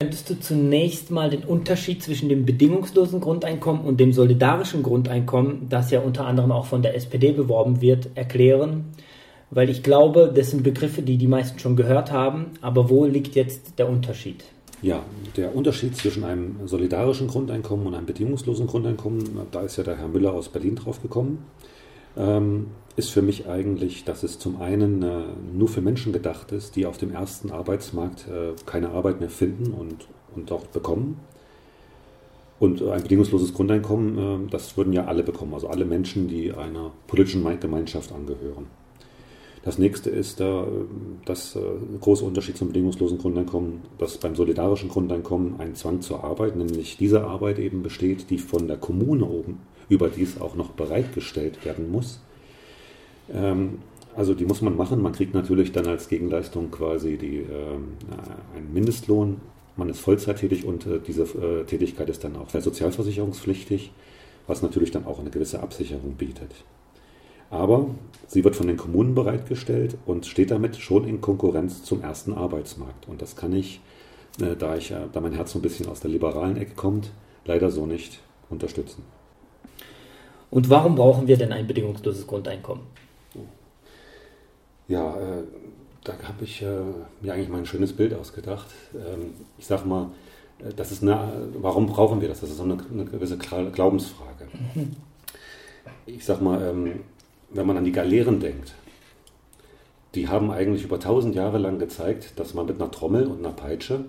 Könntest du zunächst mal den Unterschied zwischen dem bedingungslosen Grundeinkommen und dem solidarischen Grundeinkommen, das ja unter anderem auch von der SPD beworben wird, erklären? Weil ich glaube, das sind Begriffe, die die meisten schon gehört haben, aber wo liegt jetzt der Unterschied? Ja, der Unterschied zwischen einem solidarischen Grundeinkommen und einem bedingungslosen Grundeinkommen, da ist ja der Herr Müller aus Berlin drauf gekommen, ähm, ist für mich eigentlich, dass es zum einen äh, nur für Menschen gedacht ist, die auf dem ersten Arbeitsmarkt äh, keine Arbeit mehr finden und, und dort bekommen. Und ein bedingungsloses Grundeinkommen, äh, das würden ja alle bekommen, also alle Menschen, die einer politischen Gemeinschaft angehören. Das nächste ist der das äh, große Unterschied zum bedingungslosen Grundeinkommen, dass beim solidarischen Grundeinkommen ein Zwang zur Arbeit, nämlich diese Arbeit eben besteht, die von der Kommune oben überdies auch noch bereitgestellt werden muss. Ähm, also die muss man machen. Man kriegt natürlich dann als Gegenleistung quasi die, ähm, äh, einen Mindestlohn. Man ist Vollzeit tätig und äh, diese äh, Tätigkeit ist dann auch sozialversicherungspflichtig, was natürlich dann auch eine gewisse Absicherung bietet. Aber sie wird von den Kommunen bereitgestellt und steht damit schon in Konkurrenz zum ersten Arbeitsmarkt. Und das kann ich, äh, da, ich, äh, da mein Herz so ein bisschen aus der liberalen Ecke kommt, leider so nicht unterstützen. Und warum brauchen wir denn ein bedingungsloses Grundeinkommen? Ja, äh, da habe ich äh, mir eigentlich mal ein schönes Bild ausgedacht. Ähm, ich sage mal, äh, das ist eine, warum brauchen wir das? Das ist so eine, eine gewisse Glaubensfrage. Mhm. Ich sage mal, ähm, wenn man an die Galeeren denkt, die haben eigentlich über tausend Jahre lang gezeigt, dass man mit einer Trommel und einer Peitsche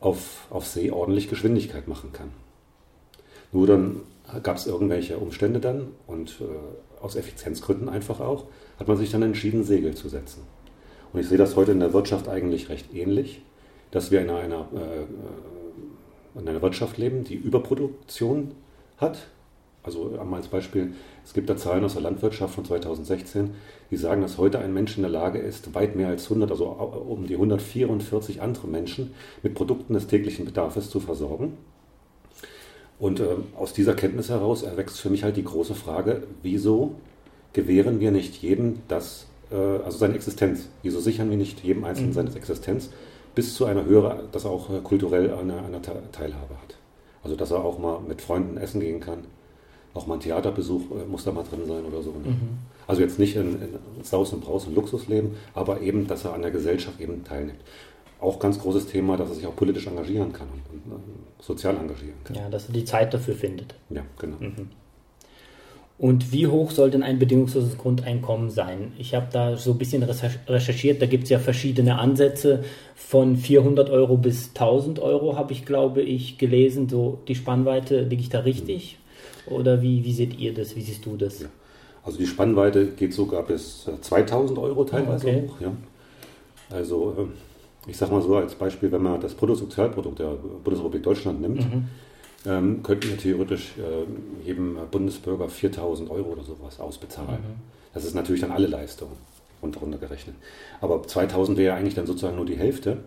auf, auf See ordentlich Geschwindigkeit machen kann. Nur dann gab es irgendwelche Umstände dann und äh, aus Effizienzgründen einfach auch, hat man sich dann entschieden, Segel zu setzen. Und ich sehe das heute in der Wirtschaft eigentlich recht ähnlich, dass wir in einer, äh, in einer Wirtschaft leben, die Überproduktion hat. Also einmal als Beispiel, es gibt da Zahlen aus der Landwirtschaft von 2016, die sagen, dass heute ein Mensch in der Lage ist, weit mehr als 100, also um die 144 andere Menschen mit Produkten des täglichen Bedarfs zu versorgen. Und äh, aus dieser Kenntnis heraus erwächst für mich halt die große Frage, wieso gewähren wir nicht jedem das, äh, also seine Existenz, wieso sichern wir nicht jedem Einzelnen mhm. seine Existenz bis zu einer höheren, dass er auch äh, kulturell eine, eine Teilhabe hat. Also dass er auch mal mit Freunden essen gehen kann, auch mal ein Theaterbesuch äh, muss da mal drin sein oder so. Ne? Mhm. Also jetzt nicht in, in Saus und Braus und Luxusleben, aber eben, dass er an der Gesellschaft eben teilnimmt auch ganz großes Thema, dass er sich auch politisch engagieren kann und, und sozial engagieren kann. Ja, dass er die Zeit dafür findet. Ja, genau. Mhm. Und wie hoch soll denn ein bedingungsloses Grundeinkommen sein? Ich habe da so ein bisschen recherchiert, da gibt es ja verschiedene Ansätze von 400 Euro bis 1000 Euro, habe ich, glaube ich, gelesen. So die Spannweite, liege ich da richtig? Oder wie, wie seht ihr das? Wie siehst du das? Ja. Also die Spannweite geht sogar bis 2000 äh, Euro teilweise okay. hoch. Ja. Also ähm, ich sage mal so als Beispiel, wenn man das Bruttosozialprodukt der Bundesrepublik Deutschland nimmt, mhm. Ähm, könnten wir theoretisch äh, jedem Bundesbürger 4000 Euro oder sowas ausbezahlen. Mhm. Das ist natürlich dann alle Leistungen runter gerechnet. Aber 2000 wäre eigentlich dann sozusagen nur die Hälfte.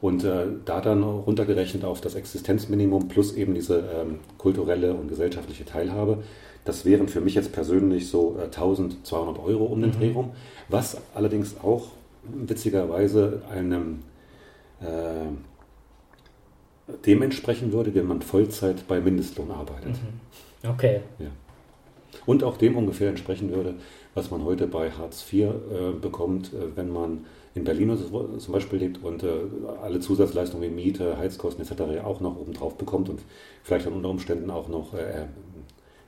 Und äh, da dann runtergerechnet auf das Existenzminimum plus eben diese ähm, kulturelle und gesellschaftliche Teilhabe, das wären für mich jetzt persönlich so äh, 1200 Euro um den mhm. Dreh rum, was allerdings auch witzigerweise einem äh, dem entsprechen würde, wenn man Vollzeit bei Mindestlohn arbeitet. Mhm. Okay. Ja. Und auch dem ungefähr entsprechen würde, was man heute bei Hartz IV äh, bekommt, äh, wenn man in Berlin zum Beispiel lebt und äh, alle Zusatzleistungen wie Miete, Heizkosten etc. auch noch obendrauf bekommt und vielleicht dann unter Umständen auch noch äh,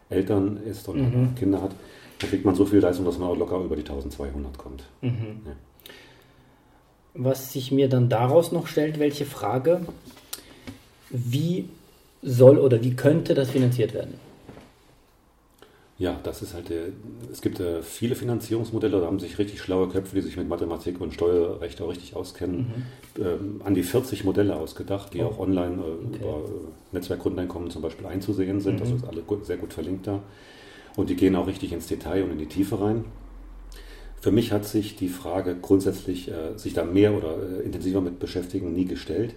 Eltern ist und mhm. Kinder hat, dann kriegt man so viel Leistung, dass man auch locker über die 1200 kommt. Mhm. Ja was sich mir dann daraus noch stellt, welche Frage, wie soll oder wie könnte das finanziert werden? Ja, das ist halt, der, es gibt äh, viele Finanzierungsmodelle, da haben sich richtig schlaue Köpfe, die sich mit Mathematik und Steuerrecht auch richtig auskennen, mhm. ähm, an die 40 Modelle ausgedacht, die oh. auch online äh, okay. über äh, Netzwerkgrundeinkommen zum Beispiel einzusehen sind. Mhm. Das ist alle gut, sehr gut verlinkt da. Und die gehen auch richtig ins Detail und in die Tiefe rein. Für mich hat sich die Frage grundsätzlich, äh, sich da mehr oder äh, intensiver mit beschäftigen, nie gestellt,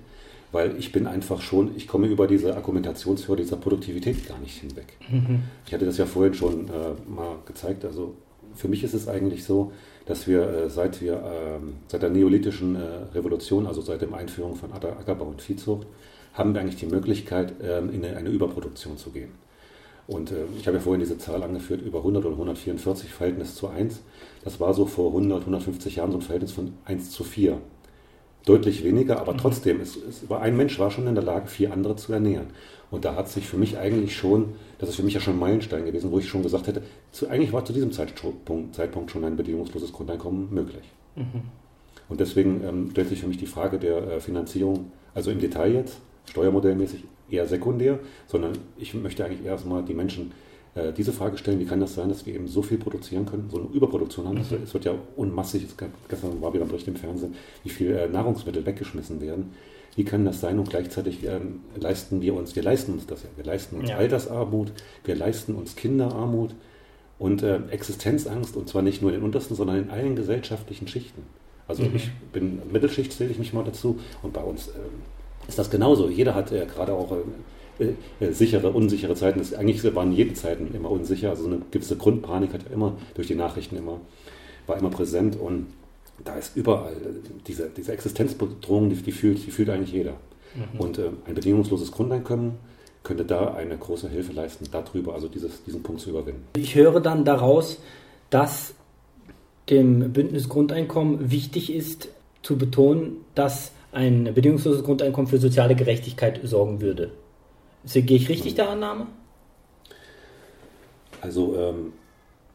weil ich bin einfach schon, ich komme über diese Argumentationshürde dieser Produktivität gar nicht hinweg. Mhm. Ich hatte das ja vorhin schon äh, mal gezeigt, also für mich ist es eigentlich so, dass wir äh, seit wir ähm, seit der neolithischen äh, Revolution, also seit der Einführung von Ackerbau und Viehzucht, haben wir eigentlich die Möglichkeit, ähm, in eine Überproduktion zu gehen. Und äh, ich habe ja vorhin diese Zahl angeführt, über 100 oder 144 Verhältnis zu 1. Das war so vor 100, 150 Jahren so ein Verhältnis von 1 zu 4. Deutlich weniger, aber mhm. trotzdem, es, es war, ein Mensch war schon in der Lage, vier andere zu ernähren. Und da hat sich für mich eigentlich schon, das ist für mich ja schon ein Meilenstein gewesen, wo ich schon gesagt hätte, zu, eigentlich war zu diesem Zeitpunkt, Zeitpunkt schon ein bedingungsloses Grundeinkommen möglich. Mhm. Und deswegen ähm, stellt sich für mich die Frage der äh, Finanzierung, also im Detail jetzt, steuermodellmäßig eher sekundär, sondern ich möchte eigentlich erstmal die Menschen äh, diese Frage stellen, wie kann das sein, dass wir eben so viel produzieren können, so eine Überproduktion haben. Mhm. Es wird ja unmassig, gestern war wieder ein Bericht im Fernsehen, wie viel äh, Nahrungsmittel weggeschmissen werden. Wie kann das sein und gleichzeitig ähm, leisten wir uns, wir leisten uns das ja, wir leisten uns ja. Altersarmut, wir leisten uns Kinderarmut und äh, Existenzangst und zwar nicht nur in den untersten, sondern in allen gesellschaftlichen Schichten. Also mhm. ich bin Mittelschicht, zähle ich mich mal dazu und bei uns ähm, ist das genauso. Jeder hat äh, gerade auch äh, äh, sichere, unsichere Zeiten. Das, eigentlich waren jede Zeiten immer unsicher. Also eine gewisse Grundpanik hat ja immer durch die Nachrichten immer, war immer präsent und da ist überall diese, diese Existenzbedrohung, die, die, fühlt, die fühlt eigentlich jeder. Mhm. Und äh, ein bedingungsloses Grundeinkommen könnte da eine große Hilfe leisten, darüber, also dieses, diesen Punkt zu überwinden. Ich höre dann daraus, dass dem Bündnisgrundeinkommen wichtig ist, zu betonen, dass ein bedingungsloses Grundeinkommen für soziale Gerechtigkeit sorgen würde. Gehe ich richtig der Annahme? Also ähm,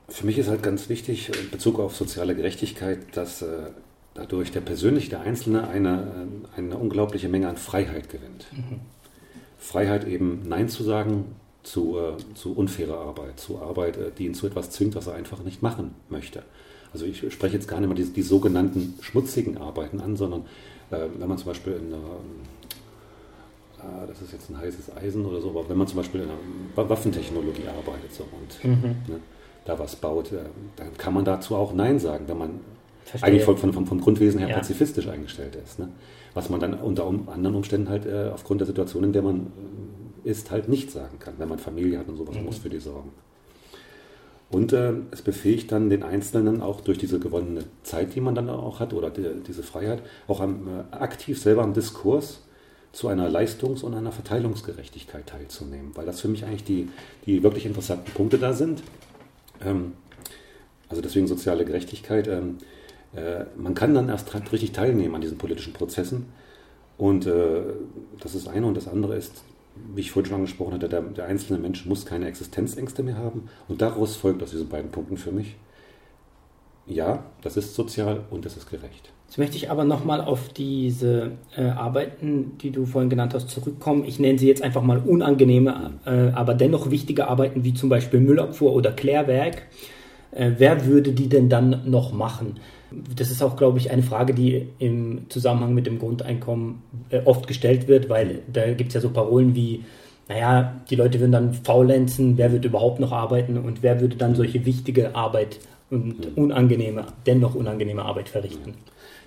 für mich ist halt ganz wichtig in Bezug auf soziale Gerechtigkeit, dass äh, dadurch der persönliche, der Einzelne eine, äh, eine unglaubliche Menge an Freiheit gewinnt. Mhm. Freiheit eben Nein zu sagen zu, äh, zu unfairer Arbeit, zu Arbeit, äh, die ihn zu etwas zwingt, was er einfach nicht machen möchte. Also ich spreche jetzt gar nicht mal die, die sogenannten schmutzigen Arbeiten an, sondern äh, wenn man zum Beispiel in äh, das ist jetzt ein heißes Eisen oder so, aber wenn man zum Beispiel in einer Waffentechnologie arbeitet so, und mhm. ne, da was baut, äh, dann kann man dazu auch Nein sagen, wenn man Verstehe. eigentlich vom, vom, vom, Grundwesen her ja. pazifistisch eingestellt ist. Ne? Was man dann unter anderen Umständen halt äh, aufgrund der Situation, in der man äh, ist, halt nicht sagen kann, wenn man Familie hat und sowas, mhm. muss für die sorgen. Und äh, es befähigt dann den Einzelnen auch durch diese gewonnene Zeit, die man dann auch hat, oder die, diese Freiheit, auch am, äh, aktiv selber am Diskurs zu einer Leistungs- und einer Verteilungsgerechtigkeit teilzunehmen, weil das für mich eigentlich die, die wirklich interessanten Punkte da sind. Ähm, also deswegen soziale Gerechtigkeit. Ähm, äh, man kann dann erst richtig teilnehmen an diesen politischen Prozessen. Und äh, das ist eine und das andere ist wie ich vorhin schon angesprochen hatte, der, der, einzelne Mensch muss keine Existenzängste mehr haben. Und daraus folgt aus diesen beiden Punkten für mich, ja, das ist sozial und das ist gerecht. Jetzt möchte ich aber nochmal auf diese äh, Arbeiten, die du vorhin genannt hast, zurückkommen. Ich nenne sie jetzt einfach mal unangenehme, äh, aber dennoch wichtige Arbeiten, wie zum Beispiel Müllabfuhr oder Klärwerk. Äh, wer würde die denn dann noch machen? Das ist auch, glaube ich, eine Frage, die im Zusammenhang mit dem Grundeinkommen äh, oft gestellt wird, weil da gibt es ja so Parolen wie, naja, die Leute würden dann faulenzen, wer wird überhaupt noch arbeiten und wer würde dann solche wichtige Arbeit und unangenehme, dennoch unangenehme Arbeit verrichten.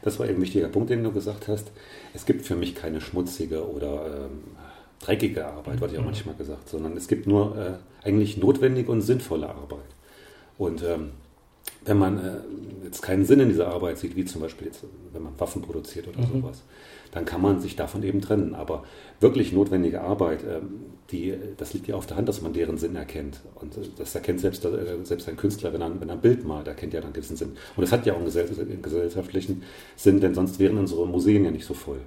Das war eben ein wichtiger Punkt, den du gesagt hast. Es gibt für mich keine schmutzige oder ähm, dreckige Arbeit, wurde ja mhm. manchmal gesagt, sondern es gibt nur äh, eigentlich notwendige und sinnvolle Arbeit. Und ähm, wenn man äh, jetzt keinen Sinn in dieser Arbeit sieht, wie zum Beispiel jetzt, wenn man Waffen produziert oder mhm. sowas, dann kann man sich davon eben trennen. Aber wirklich notwendige Arbeit, äh, die, das liegt ja auf der Hand, dass man deren Sinn erkennt. Und äh, das erkennt selbst, äh, selbst ein Künstler, wenn er, wenn er ein Bild malt, erkennt ja dann diesen Sinn. Und das hat ja auch einen gesellschaftlichen Sinn, denn sonst wären unsere Museen ja nicht so voll.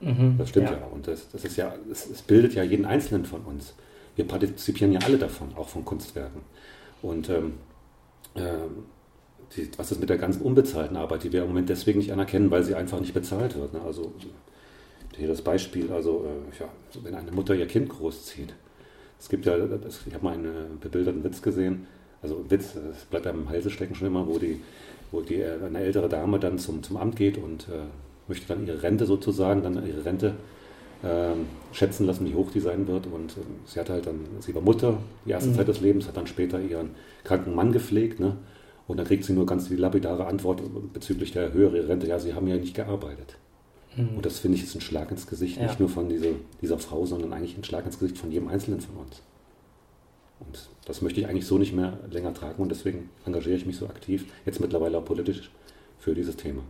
Mhm, das stimmt ja. ja. Und das, das ist ja, es, es bildet ja jeden Einzelnen von uns. Wir partizipieren ja alle davon, auch von Kunstwerken. Und ähm, ähm, die, was ist mit der ganzen unbezahlten Arbeit, die wir im Moment deswegen nicht anerkennen, weil sie einfach nicht bezahlt wird. Ne? Also hier das Beispiel, also äh, ja, wenn eine Mutter ihr Kind großzieht. Es gibt ja, ich habe mal einen äh, bebilderten Witz gesehen, also Witz, es bleibt einem im Halse stecken schon immer, wo die, wo die äh, eine ältere Dame dann zum, zum Amt geht und äh, möchte dann ihre Rente sozusagen, dann ihre Rente ähm, schätzen lassen, wie hoch die sein wird. Und ähm, sie hat halt dann, sie war Mutter die erste mhm. Zeit des Lebens, hat dann später ihren kranken Mann gepflegt. Ne? Und dann kriegt sie nur ganz die lapidare Antwort bezüglich der höheren Rente, ja, sie haben ja nicht gearbeitet. Mhm. Und das finde ich ist ein Schlag ins Gesicht, ja. nicht nur von dieser, dieser Frau, sondern eigentlich ein Schlag ins Gesicht von jedem Einzelnen von uns. Und das möchte ich eigentlich so nicht mehr länger tragen und deswegen engagiere ich mich so aktiv, jetzt mittlerweile auch politisch, für dieses Thema.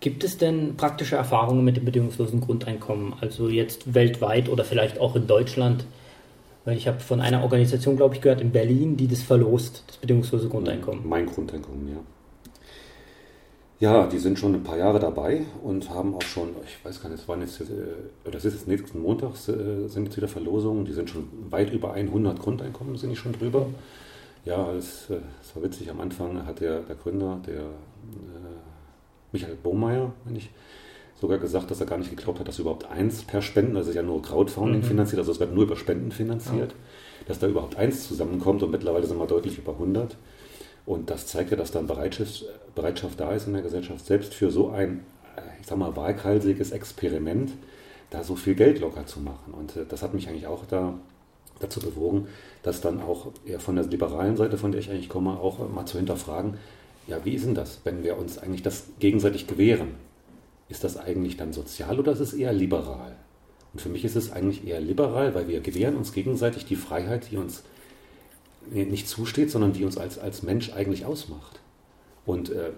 Gibt es denn praktische Erfahrungen mit dem bedingungslosen Grundeinkommen, also jetzt weltweit oder vielleicht auch in Deutschland? Weil ich habe von einer Organisation, glaube ich, gehört in Berlin, die das verlost, das bedingungslose Grundeinkommen. Mein Grundeinkommen, ja. Ja, die sind schon ein paar Jahre dabei und haben auch schon, ich weiß gar nicht, es waren jetzt, äh, das ist jetzt nächsten Montag, äh, sind jetzt wieder Verlosungen, die sind schon weit über 100 Grundeinkommen, sind die schon drüber. Ja, es, äh, es war witzig, am Anfang hat der, der Gründer, der äh, Michael Bohmeier, wenn ich, sogar gesagt, dass er gar nicht geglaubt hat, dass überhaupt eins per Spenden, das ist ja nur Crowdfunding mhm. finanziert, also es wird nur über Spenden finanziert, ja. dass da überhaupt eins zusammenkommt und mittlerweile sind wir deutlich über 100. Und das zeigt ja, dass da eine Bereitschaft, Bereitschaft da ist in der Gesellschaft, selbst für so ein, äh, ich sag mal, waghalsiges Experiment, da so viel Geld locker zu machen. Und äh, das hat mich eigentlich auch da dazu bewogen, das dann auch eher von der liberalen Seite, von der ich eigentlich komme, auch mal zu hinterfragen, ja, wie ist denn das, wenn wir uns eigentlich das gegenseitig gewähren? Ist das eigentlich dann sozial oder ist es eher liberal? Und für mich ist es eigentlich eher liberal, weil wir gewähren uns gegenseitig die Freiheit, die uns nicht zusteht, sondern die uns als, als Mensch eigentlich ausmacht. Und äh,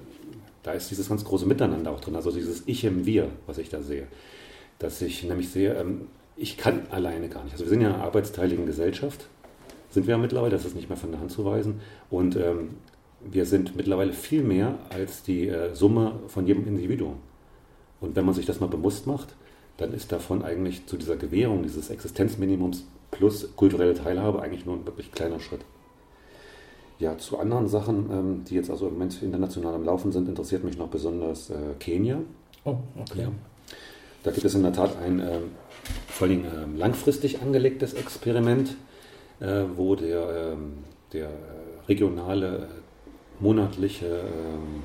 da ist dieses ganz große Miteinander auch drin, also dieses Ich im Wir, was ich da sehe. Dass ich nämlich sehe, ähm, ich kann alleine gar nicht. Also wir sind ja in einer arbeitsteiligen Gesellschaft, sind wir ja mittlerweile, das ist nicht mehr von der Hand zu weisen. Und ähm, wir sind mittlerweile viel mehr als die äh, Summe von jedem Individuum. Und wenn man sich das mal bewusst macht, dann ist davon eigentlich zu dieser Gewährung dieses Existenzminimums plus kulturelle Teilhabe eigentlich nur ein wirklich kleiner Schritt. Ja, zu anderen Sachen, ähm, die jetzt also im Moment international am Laufen sind, interessiert mich noch besonders äh, Kenia. Oh, okay. Ja. Da gibt es in der Tat ein ähm, vor allem ähm, langfristig angelegtes Experiment, äh, wo der, der regionale äh, monatliche ähm,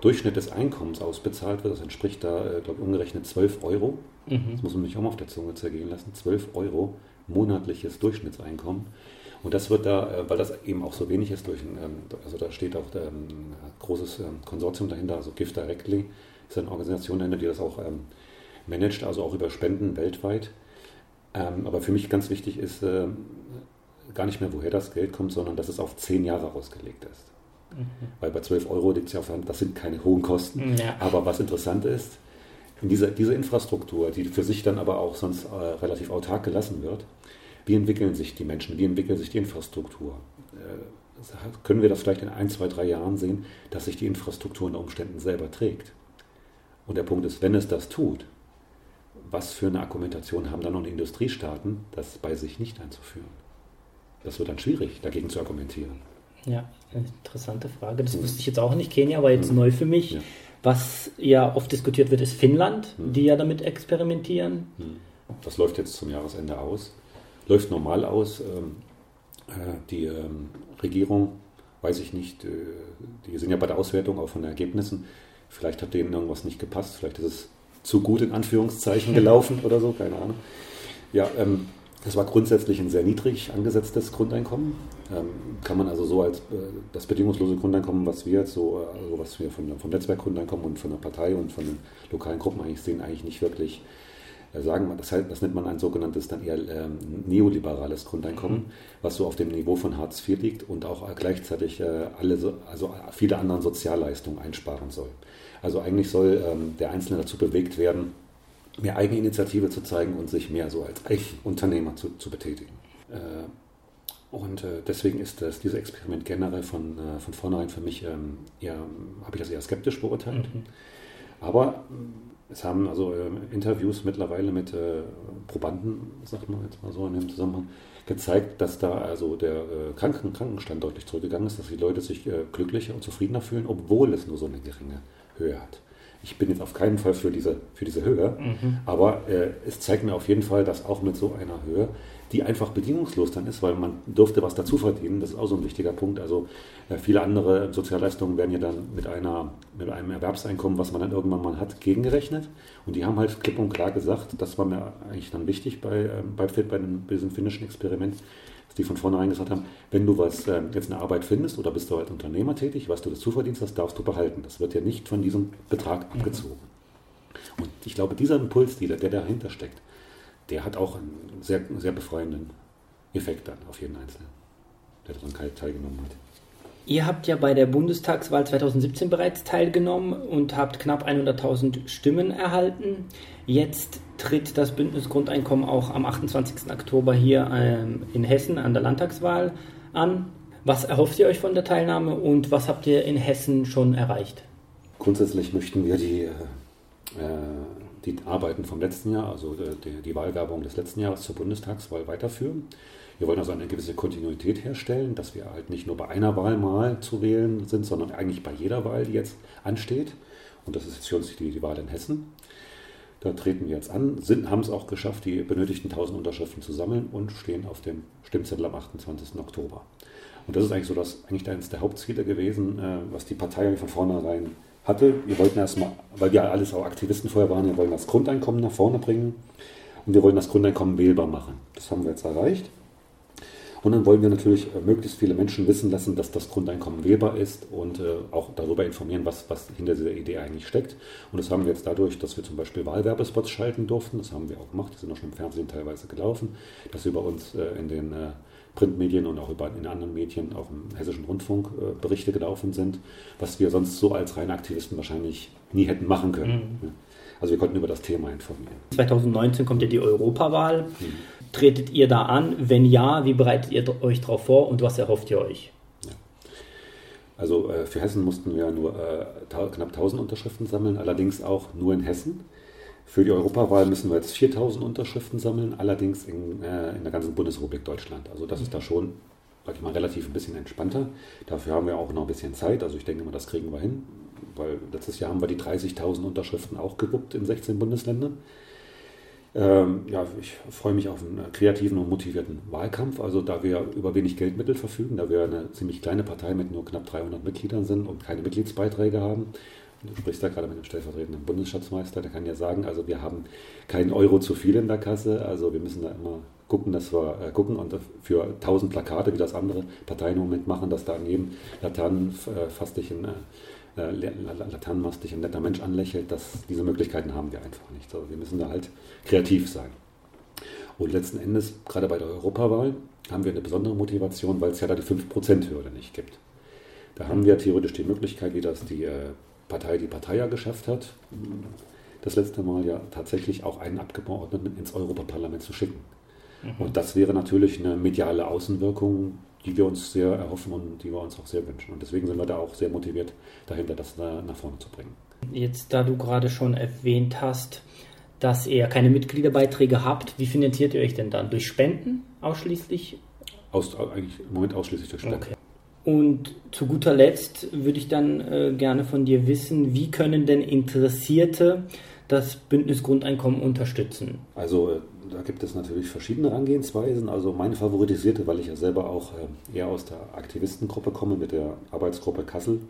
Durchschnitt des Einkommens ausbezahlt wird. Das entspricht da, äh, glaube ich, umgerechnet 12 Euro. Mhm. Das muss man sich auch mal auf der Zunge zergehen lassen. 12 Euro monatliches Durchschnittseinkommen. Und das wird da, äh, weil das eben auch so wenig ist, durch ein, ähm, also da steht auch ein ähm, großes ähm, Konsortium dahinter, also Gift Directly ist eine Organisation dahinter, die das auch managt, also auch über Spenden weltweit. Aber für mich ganz wichtig ist gar nicht mehr, woher das Geld kommt, sondern dass es auf zehn Jahre ausgelegt ist. Mhm. Weil bei 12 Euro liegt es ja auf der Hand, das sind keine hohen Kosten. Ja. Aber was interessant ist, in dieser, diese Infrastruktur, die für sich dann aber auch sonst äh, relativ autark gelassen wird, wie entwickeln sich die Menschen, wie entwickelt sich die Infrastruktur? Äh, können wir das vielleicht in ein, zwei, drei Jahren sehen, dass sich die Infrastruktur unter Umständen selber trägt? Und der Punkt ist, wenn es das tut, was für eine Argumentation haben dann noch die Industriestaaten, das bei sich nicht einzuführen? Das wird dann schwierig, dagegen zu argumentieren. Ja, interessante Frage. Das wusste ich jetzt auch nicht. Kenia war jetzt mhm. neu für mich. Ja. Was ja oft diskutiert wird, ist Finnland, mhm. die ja damit experimentieren. Mhm. Das läuft jetzt zum Jahresende aus läuft normal aus. Ähm, äh, die ähm, Regierung, weiß ich nicht, äh, die sind ja bei der Auswertung auch von den Ergebnissen. Vielleicht hat denen irgendwas nicht gepasst, vielleicht ist es zu gut in Anführungszeichen gelaufen oder so, keine Ahnung. Ja, ähm, das war grundsätzlich ein sehr niedrig angesetztes Grundeinkommen. kann man also so als äh, das bedingungslose Grundeinkommen, was wir jetzt so, also was wir von, vom Netzwerkgrundeinkommen und von der Partei und von den lokalen Gruppen eigentlich sehen, eigentlich nicht wirklich äh, sagen, das, heißt, das nennt man ein sogenanntes dann eher ähm, neoliberales Grundeinkommen, mhm. was so auf dem Niveau von Hartz IV liegt und auch gleichzeitig äh, alle, also viele andere Sozialleistungen einsparen soll. Also eigentlich soll ähm, der Einzelne dazu bewegt werden, mehr Eigeninitiative zu zeigen und sich mehr so als Eigenunternehmer zu, zu betätigen. Äh, und äh, deswegen ist das, dieses Experiment generell von, äh, von vornherein für mich ähm, eher, habe ich das eher skeptisch beurteilt. Mhm. Aber es haben also äh, Interviews mittlerweile mit Probanden, sagt man jetzt mal so in dem Zusammenhang, gezeigt, dass da also der Kranken Krankenstand deutlich zurückgegangen ist, dass die Leute sich glücklicher und zufriedener fühlen, obwohl es nur so eine geringe Höhe hat. Ich bin jetzt auf keinen Fall für diese, für diese Höhe, mhm. aber äh, es zeigt mir auf jeden Fall, dass auch mit so einer Höhe die einfach bedingungslos dann ist, weil man durfte was dazu verdienen. Das ist auch so ein wichtiger Punkt. Also äh, viele andere Sozialleistungen werden ja dann mit, einer, mit einem Erwerbseinkommen, was man dann irgendwann mal hat, gegengerechnet. Und die haben halt klipp und klar gesagt, das war mir eigentlich dann wichtig bei, äh, bei bei, diesem finnischen Experiment, dass die von vornherein gesagt haben, wenn du was äh, jetzt eine Arbeit findest oder bist du als Unternehmer tätig, was du dazu verdienst, das darfst du behalten. Das wird ja nicht von diesem Betrag abgezogen. Und ich glaube, dieser Impuls, der dahinter steckt, der hat auch einen sehr, sehr befreienden Effekt dann auf jeden Einzelnen, der daran teilgenommen hat. Ihr habt ja bei der Bundestagswahl 2017 bereits teilgenommen und habt knapp 100.000 Stimmen erhalten. Jetzt tritt das Bündnis Grundeinkommen auch am 28. Oktober hier ähm, in Hessen an der Landtagswahl an. Was erhofft ihr euch von der Teilnahme und was habt ihr in Hessen schon erreicht? Grundsätzlich möchten wir die, äh, die Arbeiten vom letzten Jahr, also äh, die, die Wahlwerbung des letzten Jahres zur Bundestagswahl weiterführen. Wir wollen also eine gewisse Kontinuität herstellen, dass wir halt nicht nur bei einer Wahl mal zu wählen sind, sondern eigentlich bei jeder Wahl, die jetzt ansteht. Und das ist jetzt für uns die, die Wahl in Hessen. Da treten wir jetzt an, sind, haben es auch geschafft, die benötigten 1000 Unterschriften zu sammeln und stehen auf dem Stimmzettel am 28. Oktober. Und das ist eigentlich so das, eigentlich eines der Hauptziele gewesen, äh, was die Partei von vornherein hatte. Wir wollten erstmal, weil wir alles auch Aktivisten vorher waren, wir wollen das Grundeinkommen nach vorne bringen und wir wollen das Grundeinkommen wählbar machen. Das haben wir jetzt erreicht. Und dann wollen wir natürlich äh, möglichst viele Menschen wissen lassen, dass das Grundeinkommen wählbar ist und äh, auch darüber informieren, was, was hinter dieser Idee eigentlich steckt. Und das haben wir jetzt dadurch, dass wir zum Beispiel Wahlwerbespots schalten durften. Das haben wir auch gemacht. Die sind auch schon im Fernsehen teilweise gelaufen. Dass über uns äh, in den Printmedien und auch über, in anderen Medien, auch im Hessischen Rundfunk, äh, Berichte gelaufen sind, was wir sonst so als reine Aktivisten wahrscheinlich nie hätten machen können. Mhm. Also wir konnten über das Thema informieren. 2019 kommt ja die Europawahl. Mhm. Tretet ihr da an? Wenn ja, wie bereitet ihr euch darauf vor und was erhofft ihr euch? Ja. Also äh, für Hessen mussten wir nur äh, knapp 1000 Unterschriften sammeln, allerdings auch nur in Hessen. Für die Europawahl müssen wir jetzt 4000 Unterschriften sammeln, allerdings in, äh, in der ganzen Bundesrepublik Deutschland. Also das ist da schon, sag ich mal, relativ ein bisschen entspannter. Dafür haben wir auch noch ein bisschen Zeit. Also ich denke mal, das kriegen wir hin, weil letztes Jahr haben wir die 30.000 Unterschriften auch gewuppt in 16 Bundesländern. Ähm, ja, ich freue mich auf einen kreativen und motivierten Wahlkampf. Also da wir über wenig Geldmittel verfügen, da wir eine ziemlich kleine Partei mit nur knapp 300 Mitgliedern sind und keine Mitgliedsbeiträge haben. Du sprichst da gerade mit dem stellvertretenden Bundesschatzmeister, der kann ja sagen, also wir haben keinen Euro zu viel in der Kasse, also wir müssen da immer gucken, dass wir äh, gucken und für 1000 Plakate, wie das andere Parteien im Moment machen, dass da an jedem äh, äh, äh, laternenmastig ein netter Mensch anlächelt, dass diese Möglichkeiten haben wir einfach nicht. Also wir müssen da halt kreativ sein. Und letzten Endes, gerade bei der Europawahl, haben wir eine besondere Motivation, weil es ja da die 5%-Hürde nicht gibt. Da haben wir theoretisch die Möglichkeit, wie das die Partei, die Partei ja geschafft hat, das letzte Mal ja tatsächlich auch einen Abgeordneten ins Europaparlament zu schicken. Mhm. Und das wäre natürlich eine mediale Außenwirkung, die wir uns sehr erhoffen und die wir uns auch sehr wünschen. Und deswegen sind wir da auch sehr motiviert dahinter, das nach vorne zu bringen. Jetzt, da du gerade schon erwähnt hast, dass ihr keine Mitgliederbeiträge habt, wie finanziert ihr euch denn dann? Durch Spenden ausschließlich? Aus, eigentlich im Moment ausschließlich durch Spenden. Okay. Und zu guter Letzt würde ich dann äh, gerne von dir wissen, wie können denn Interessierte das Bündnis Grundeinkommen unterstützen? Also äh, da gibt es natürlich verschiedene Herangehensweisen. Also meine favorisierte, weil ich ja selber auch äh, eher aus der Aktivistengruppe komme, mit der Arbeitsgruppe Kassel,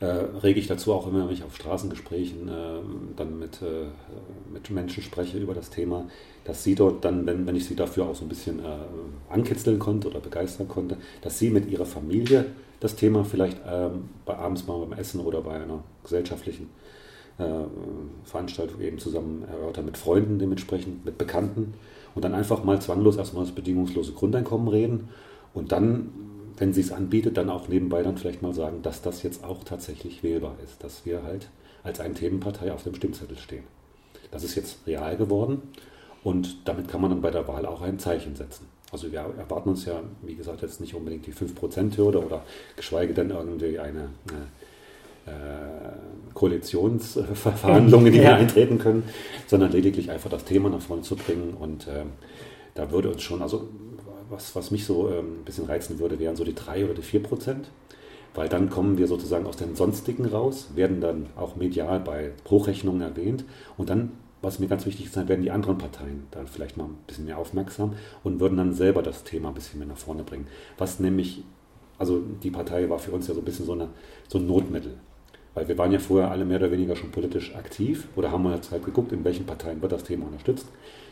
äh, rege ich dazu auch immer, wenn ich auf Straßengesprächen äh, dann mit, äh, mit Menschen spreche über das Thema, dass sie dort dann, wenn, wenn ich sie dafür auch so ein bisschen äh, ankitzeln konnte oder begeistern konnte, dass sie mit ihrer Familie das Thema vielleicht ähm, bei abends mal beim Essen oder bei einer gesellschaftlichen äh, Veranstaltung eben zusammen erörtern mit Freunden dementsprechend, mit Bekannten und dann einfach mal zwanglos erstmal das bedingungslose Grundeinkommen reden und dann, wenn sie es anbietet, dann auch nebenbei dann vielleicht mal sagen, dass das jetzt auch tatsächlich wählbar ist, dass wir halt als eine Themenpartei auf dem Stimmzettel stehen. Das ist jetzt real geworden und damit kann man dann bei der Wahl auch ein Zeichen setzen. Also wir erwarten uns ja, wie gesagt, jetzt nicht unbedingt die 5%-Hürde oder geschweige denn irgendwie eine, eine äh, Koalitionsverhandlungen, die ja. wir eintreten können, sondern lediglich einfach das Thema nach vorne zu bringen. Und äh, da würde uns schon, also was, was mich so äh, ein bisschen reizen würde, wären so die drei oder die vier Prozent. Weil dann kommen wir sozusagen aus den Sonstigen raus, werden dann auch medial bei Hochrechnungen erwähnt und dann was mir ganz wichtig ist, werden die anderen Parteien dann vielleicht mal ein bisschen mehr aufmerksam und würden dann selber das Thema ein bisschen mehr nach vorne bringen. Was nämlich, also die Partei war für uns ja so ein bisschen so, eine, so ein Notmittel. Weil wir waren ja vorher alle mehr oder weniger schon politisch aktiv oder haben jetzt halt geguckt, in welchen Parteien wird das Thema unterstützt.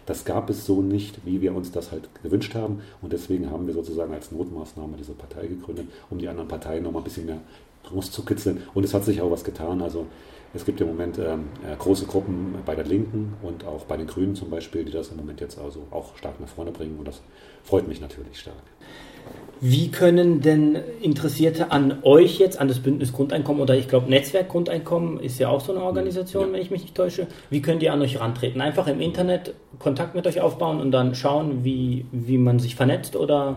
Das gab es so nicht, wie wir uns das halt gewünscht haben. Und deswegen haben wir sozusagen als Notmaßnahme diese Partei gegründet, um die anderen Parteien noch mal ein bisschen mehr rauszukitzeln. Und es hat sich auch was getan. Also es gibt im Moment ähm, äh, große Gruppen bei der Linken und auch bei den Grünen zum Beispiel, die das im Moment jetzt also auch stark nach vorne bringen. Und das freut mich natürlich stark. Wie können denn Interessierte an euch jetzt, an das Bündnis Grundeinkommen oder ich glaube Netzwerk Grundeinkommen ist ja auch so eine Organisation, ja. wenn ich mich nicht täusche. Wie könnt ihr an euch rantreten? Einfach im Internet Kontakt mit euch aufbauen und dann schauen, wie, wie man sich vernetzt oder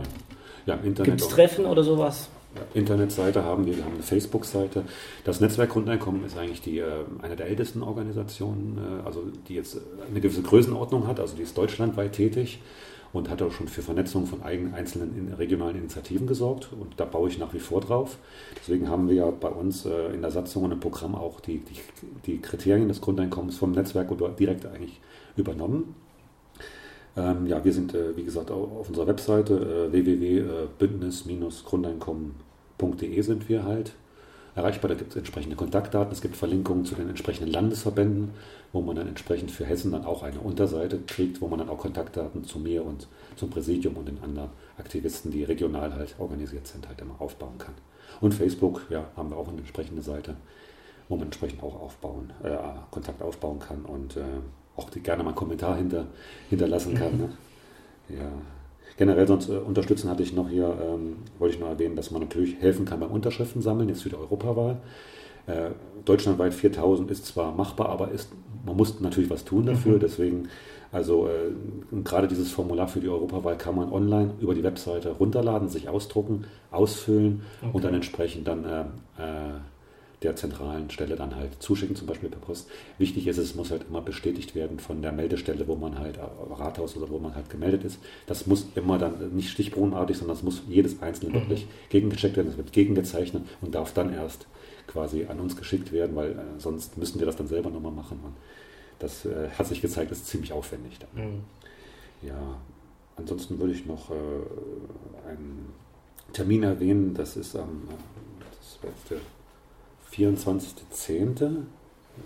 ja, gibt es Treffen oder sowas? Internetseite haben wir, wir haben eine Facebook-Seite. Das Netzwerk Grundeinkommen ist eigentlich die, äh, eine der ältesten Organisationen, äh, also die jetzt eine gewisse Größenordnung hat, also die ist deutschlandweit tätig und hat auch schon für Vernetzung von eigenen einzelnen regionalen Initiativen gesorgt und da baue ich nach wie vor drauf. Deswegen haben wir ja bei uns äh, in der Satzung und im Programm auch die, die, die Kriterien des Grundeinkommens vom Netzwerk direkt eigentlich übernommen. Ähm, ja, wir sind, äh, wie gesagt, auf unserer Webseite äh, www.bündnis-grundeinkommen.de sind wir halt erreichbar. Da gibt es entsprechende Kontaktdaten, es gibt Verlinkungen zu den entsprechenden Landesverbänden, wo man dann entsprechend für Hessen dann auch eine Unterseite kriegt, wo man dann auch Kontaktdaten zu mir und zum Präsidium und den anderen Aktivisten, die regional halt organisiert sind, halt immer aufbauen kann. Und Facebook, ja, haben wir auch eine entsprechende Seite, wo man entsprechend auch aufbauen, äh, Kontakt aufbauen kann und äh, auch die, gerne mal einen Kommentar hinter, hinterlassen kann. Ne? Ja. Generell sonst äh, unterstützen hatte ich noch hier, ähm, wollte ich noch erwähnen, dass man natürlich helfen kann beim Unterschriften sammeln, jetzt für die Europawahl. Äh, deutschlandweit 4000 ist zwar machbar, aber ist, man muss natürlich was tun dafür. Mhm. Deswegen, also äh, gerade dieses Formular für die Europawahl kann man online über die Webseite runterladen, sich ausdrucken, ausfüllen okay. und dann entsprechend dann äh, äh der zentralen Stelle dann halt zuschicken, zum Beispiel per Post. Wichtig ist, es muss halt immer bestätigt werden von der Meldestelle, wo man halt, äh, Rathaus oder wo man halt gemeldet ist. Das muss immer dann nicht stichprobenartig, sondern das muss jedes einzelne mhm. wirklich gegengecheckt werden, das wird gegengezeichnet und darf dann erst quasi an uns geschickt werden, weil äh, sonst müssten wir das dann selber nochmal machen. Und das äh, hat sich gezeigt, ist ziemlich aufwendig. Dann. Mhm. Ja, ansonsten würde ich noch äh, einen Termin erwähnen, das ist am ähm, 24.10.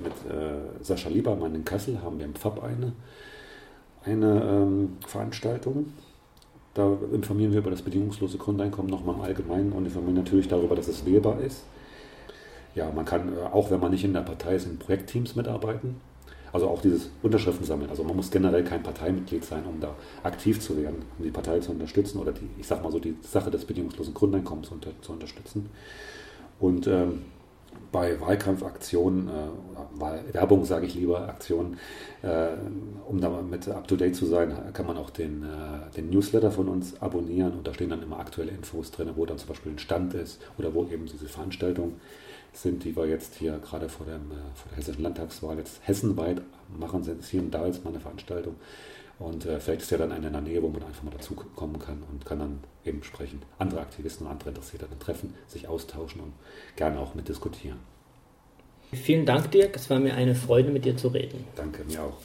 mit äh, Sascha Liebermann in Kassel haben wir im Pfab eine, eine ähm, Veranstaltung. Da informieren wir über das bedingungslose Grundeinkommen nochmal im Allgemeinen und informieren natürlich darüber, dass es wählbar ist. Ja, man kann, äh, auch wenn man nicht in der Partei ist, in Projektteams mitarbeiten. Also auch dieses Unterschriften sammeln. Also man muss generell kein Parteimitglied sein, um da aktiv zu werden, um die Partei zu unterstützen oder die, ich sag mal so, die Sache des bedingungslosen Grundeinkommens unter, zu unterstützen. Und ähm, bei Wahlkampfaktionen, äh, Werbung sage ich lieber, Aktionen, äh, um damit up-to-date zu sein, kann man auch den, äh, den Newsletter von uns abonnieren und da stehen dann immer aktuelle Infos drin, wo dann zum Beispiel ein Stand ist oder wo eben diese Veranstaltungen sind, die wir jetzt hier gerade vor, dem, äh, vor der hessischen Landtagswahl jetzt hessenweit machen, sind hier und da ist mal eine Veranstaltung. Und äh, vielleicht ist ja dann eine in der Nähe, wo man einfach mal dazu kommen kann und kann dann eben entsprechend andere Aktivisten und andere Interessierte dann treffen, sich austauschen und gerne auch mitdiskutieren. Vielen Dank, Dirk. Es war mir eine Freude, mit dir zu reden. Danke, mir auch.